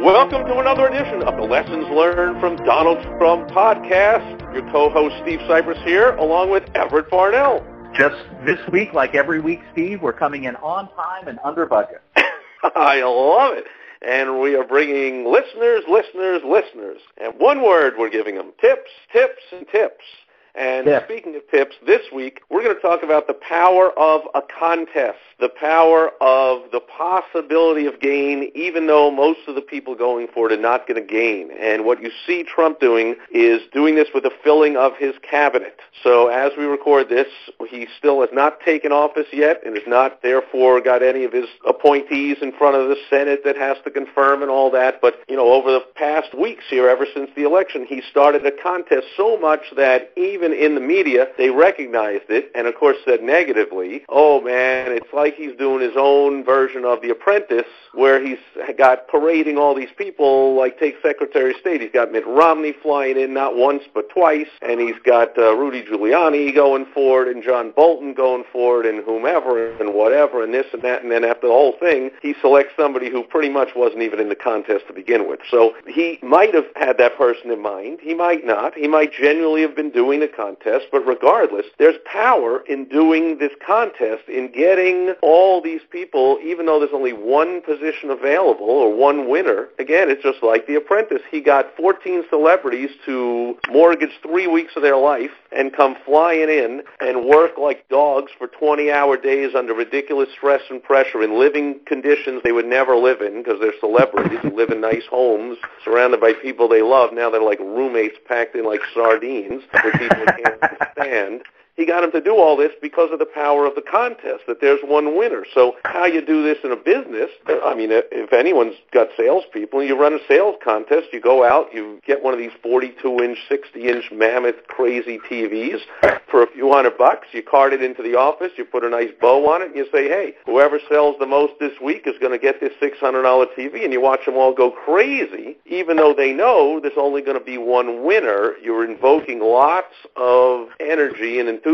Welcome to another edition of the Lessons Learned from Donald Trump podcast. Your co-host Steve Sipress here, along with Everett Farnell. Just this week, like every week, Steve, we're coming in on time and under budget. I love it. And we are bringing listeners, listeners, listeners. And one word we're giving them, tips, tips, and tips. And Yeah. speaking of tips, this week we're going to talk about the power of a contest, the power of the possibility of gain, even though most of the people going for it are not going to gain. And what you see Trump doing is doing this with the filling of his cabinet. So as we record this, he still has not taken office yet and has not therefore got any of his appointees in front of the Senate that has to confirm and all that. But, you know, over the past weeks here, ever since the election, he started a contest so much that even in the media, they recognized it and, of course, said negatively, oh, man, it's like he's doing his own version of The Apprentice where he's got parading all these people, like take Secretary of State. He's got Mitt Romney flying in not once but twice, and he's got uh, Rudy Giuliani going for it, and John Bolton going for it, and whomever, and whatever, and this and that, and then after the whole thing, he selects somebody who pretty much wasn't even in the contest to begin with. So he might have had that person in mind. He might not. He might genuinely have been doing the contest, but regardless, there's power in doing this contest, in getting all these people, even though there's only one position available or one winner. Again, it's just like The Apprentice. He got 14 celebrities to mortgage three weeks of their life and come flying in and work like dogs for 20-hour days under ridiculous stress and pressure in living conditions they would never live in because they're celebrities who live in nice homes surrounded by people they love. Now they're like roommates packed in like sardines with people can't stand. He got him to do all this because of the power of the contest, that there's one winner. So how you do this in a business, I mean, if anyone's got salespeople, you run a sales contest, you go out, you get one of these 42-inch, 60-inch mammoth crazy TVs for a few hundred bucks, you cart it into the office, you put a nice bow on it, and you say, hey, whoever sells the most this week is going to get this $600 TV, and you watch them all go crazy, even though they know there's only going to be one winner. You're invoking lots of energy and enthusiasm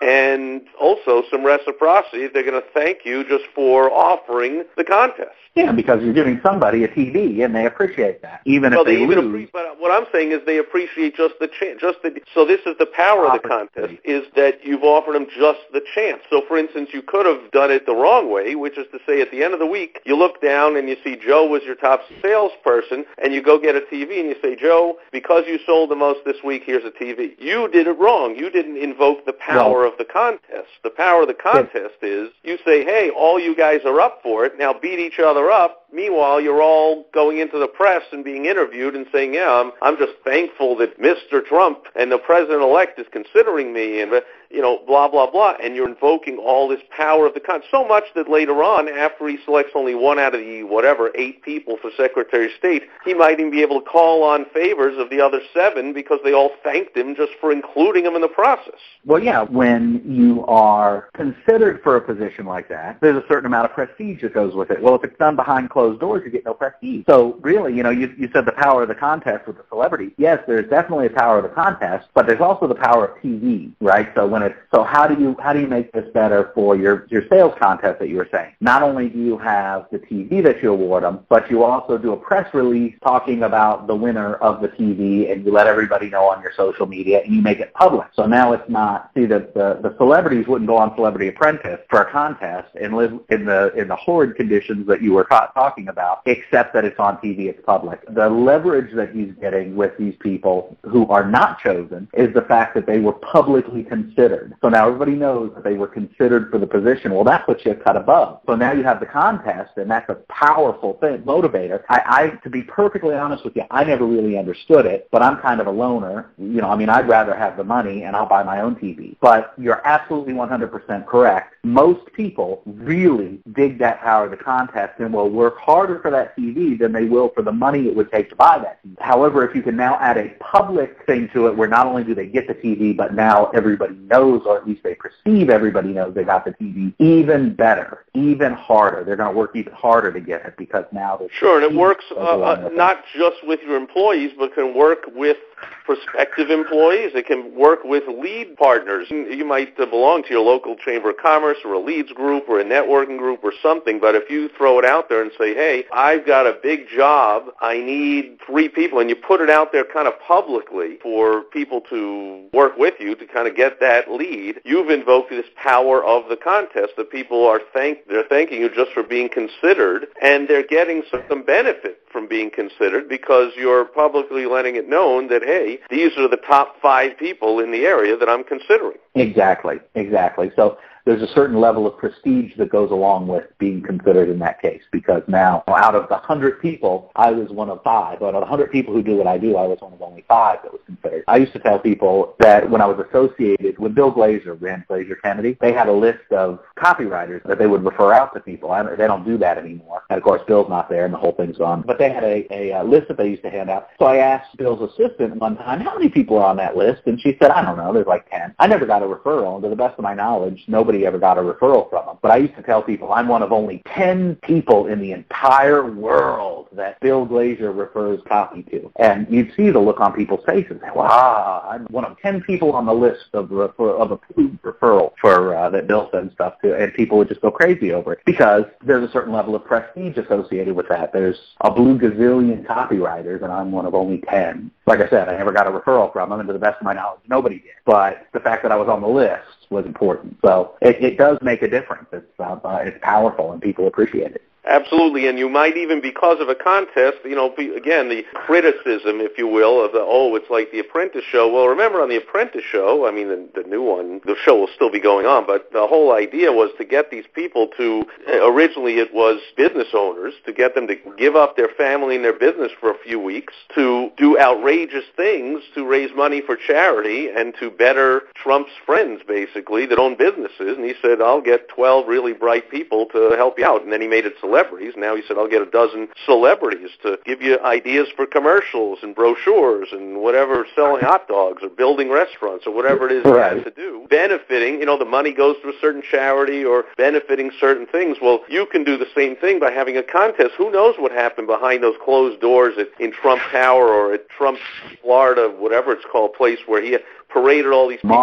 and also some reciprocity. They're going to thank you just for offering the contest. Yeah, because you're giving somebody a TV, and they appreciate that, even well, if they, they even lose. appre- but what I'm saying is they appreciate just the chance. Just the so this is the power of the contest is that you've offered them just the chance. So, for instance, you could have done it the wrong way, which is to say, at the end of the week, you look down and you see Joe was your top salesperson, and you go get a TV and you say, Joe, because you sold the most this week, here's a TV. You did it wrong. You didn't invoke the power Well- of the contest. The power of the contest is you say, hey, all you guys are up for it. Now beat each other up. Meanwhile, you're all going into the press and being interviewed and saying, yeah, I'm, I'm just thankful that Mr. Trump and the president-elect is considering me and, you know, blah, blah, blah. And you're invoking all this power of the contest. So much that later on, after he selects only one out of the, whatever, eight people for Secretary of State, he might even be able to call on favors of the other seven because they all thanked him just for including him in the process. Well, yeah, when you are considered for a position like that, there's a certain amount of prestige that goes with it. Well, if it's done behind closed doors, you get no prestige. So really, you know, you, you said the power of the contest with the celebrity. Yes, there's definitely a power of the contest, but there's also the power of TV, right? So when so how do you, how do you make this better for your, your sales contest that you were saying? Not only do you have the TV that you award them, but you also do a press release talking about the winner of the TV and you let everybody know on your social media and you make it public. So now it's not, see that the, the celebrities wouldn't go on Celebrity Apprentice for a contest and live in the, in the horrid conditions that you were ta- talking about, except that it's on TV, it's public. The leverage that he's getting with these people who are not chosen is the fact that they were publicly considered considered. So now everybody knows that they were considered for the position. Well, that puts you a cut above. So now you have the contest, and that's a powerful thing, motivator. I, I, to be perfectly honest with you, I never really understood it, but I'm kind of a loner. You know, I mean, I'd rather have the money and I'll buy my own TV. But you're absolutely 100% correct. Most people really dig that power of the contest and will work harder for that TV than they will for the money it would take to buy that TV. However, if you can now add a public thing to it where not only do they get the TV, but now everybody knows, or at least they perceive everybody knows they got the TV, even better, even harder. They're going to work even harder to get it because now they're Sure, and it works uh, uh, not just with your employees, but can work with prospective employees. It can work with lead partners. You might belong to your local chamber of commerce or a leads group or a networking group or something, but if you throw it out there and say, hey, I've got a big job, I need three people, and you put it out there kind of publicly for people to work with you to kind of get that lead, you've invoked this power of the contest that people are thank they're thanking you just for being considered and they're getting some benefit from being considered because you're publicly letting it known that hey, these are the top five people in the area that I'm considering. Exactly, exactly. So there's a certain level of prestige that goes along with being considered in that case because now out of the 100 people, I was one of five. Out of the 100 people who do what I do, I was one of only five that was considered. I used to tell people that when I was associated with Bill Glazer, Rand Glazer Kennedy, they had a list of copywriters that they would refer out to people. I, they don't do that anymore. And of course, Bill's not there and the whole thing's gone. But they had a, a, a list that they used to hand out. So I asked Bill's assistant one time, how many people are on that list? And she said, I don't know, there's like 10. I never got a referral. And to the best of my knowledge, nobody nobody ever got a referral from them. But I used to tell people I'm one of only 10 people in the entire world that Bill Glazer refers copy to. And you'd see the look on people's faces. Wow, I'm one of 10 people on the list of, refer- of approved referral for uh, that Bill sends stuff to. And people would just go crazy over it because there's a certain level of prestige associated with that. There's a blue gazillion copywriters and I'm one of only 10. Like I said, I never got a referral from them and to the best of my knowledge, nobody did. But the fact that I was on the list was important. So it, it does make a difference. It's uh, it's powerful and people appreciate it. Absolutely, and you might even, because of a contest, you know, again, the criticism, if you will, of the, oh, it's like the Apprentice show. Well, remember on the Apprentice show, I mean, the, the new one, the show will still be going on, but the whole idea was to get these people to, eh, originally it was business owners, to get them to give up their family and their business for a few weeks, to do outrageous things to raise money for charity and to better Trump's friends, basically, that own businesses. And he said, I'll get 12 really bright people to help you out. And then he made it celebrities. Now he said, I'll get a dozen celebrities to give you ideas for commercials and brochures and whatever, selling hot dogs or building restaurants or whatever it is right. has to do, benefiting, you know, the money goes to a certain charity or benefiting certain things. Well, you can do the same thing by having a contest. Who knows what happened behind those closed doors at, in Trump Tower or at Trump Florida, whatever it's called, place where he paraded all these people.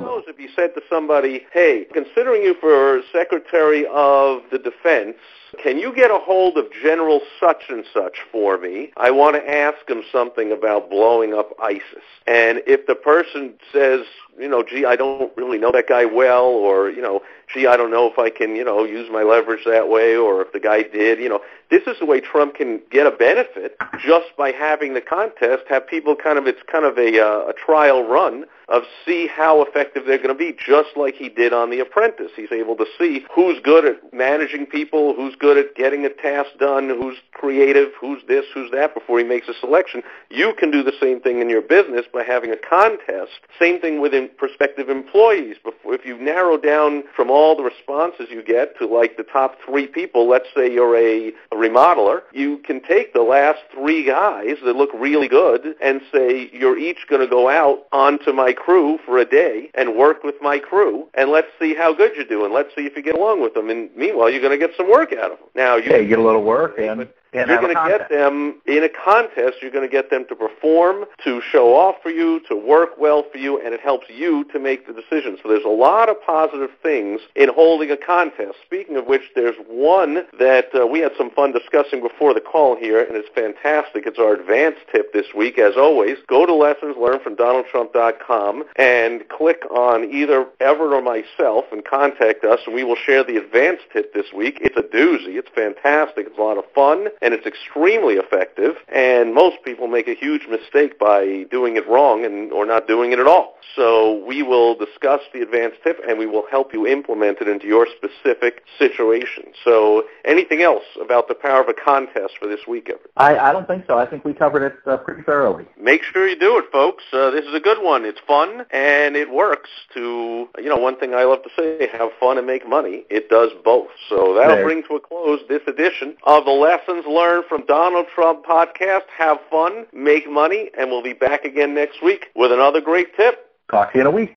Who knows if you said to somebody, hey, considering you for Secretary of the Defense, can you get a hold of General such and such for me? I want to ask him something about blowing up ISIS. And if the person says, you know, gee, I don't really know that guy well, or, you know, gee, I don't know if I can, you know, use my leverage that way, or if the guy did, you know, this is the way Trump can get a benefit just by having the contest, have people kind of, it's kind of a, uh, a trial run of see how effective they're going to be, just like he did on The Apprentice. He's able to see who's good at managing people, who's good at getting a task done, who's creative, who's this, who's that, before he makes a selection. You can do the same thing in your business by having a contest. Same thing with prospective employees. If you narrow down from all the responses you get to like the top three people, let's say you're a, a remodeler, you can take the last three guys that look really good and say you're each going to go out onto my crew for a day and work with my crew, and let's see how good you're doing. Let's see if you get along with them. And meanwhile, you're going to get some work out of them. Now, you, yeah, you get a little work, and you're going to get them in a contest. You're going to get them to perform, to show off for you, to work well for you, and it helps you to make the decision. So there's a lot of positive things in holding a contest. Speaking of which, there's one that uh, we had some fun discussing before the call here, and it's fantastic. It's our advanced tip this week. As always, go to lessonslearnedfromdonaldtrump.com and click on either Everett or myself and contact us, and we will share the advanced tip this week. It's a doozy. It's fantastic. It's a lot of fun and it's extremely effective. And most people make a huge mistake by doing it wrong and or not doing it at all. So we will discuss the advanced tip, and we will help you implement it into your specific situation. So anything else about the power of a contest for this week, Everett? I, I don't think so. I think we covered it uh, pretty thoroughly. Make sure you do it, folks. Uh, this is a good one. It's fun, and it works to, you know, one thing I love to say, have fun and make money. It does both. So that'll bring to a close this edition of the Lessons Learned from Donald Trump podcast. Have fun, make money, and we'll be back again next week with another great tip. Talk to you in a week.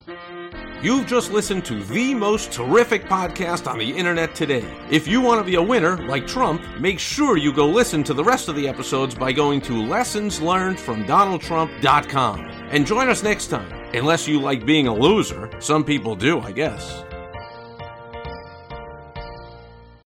You've just listened to the most terrific podcast on the internet today. If you want to be a winner, like Trump, make sure you go listen to the rest of the episodes by going to lessonslearnedfromdonaldtrump.com. And join us next time. Unless you like being a loser. Some people do, I guess.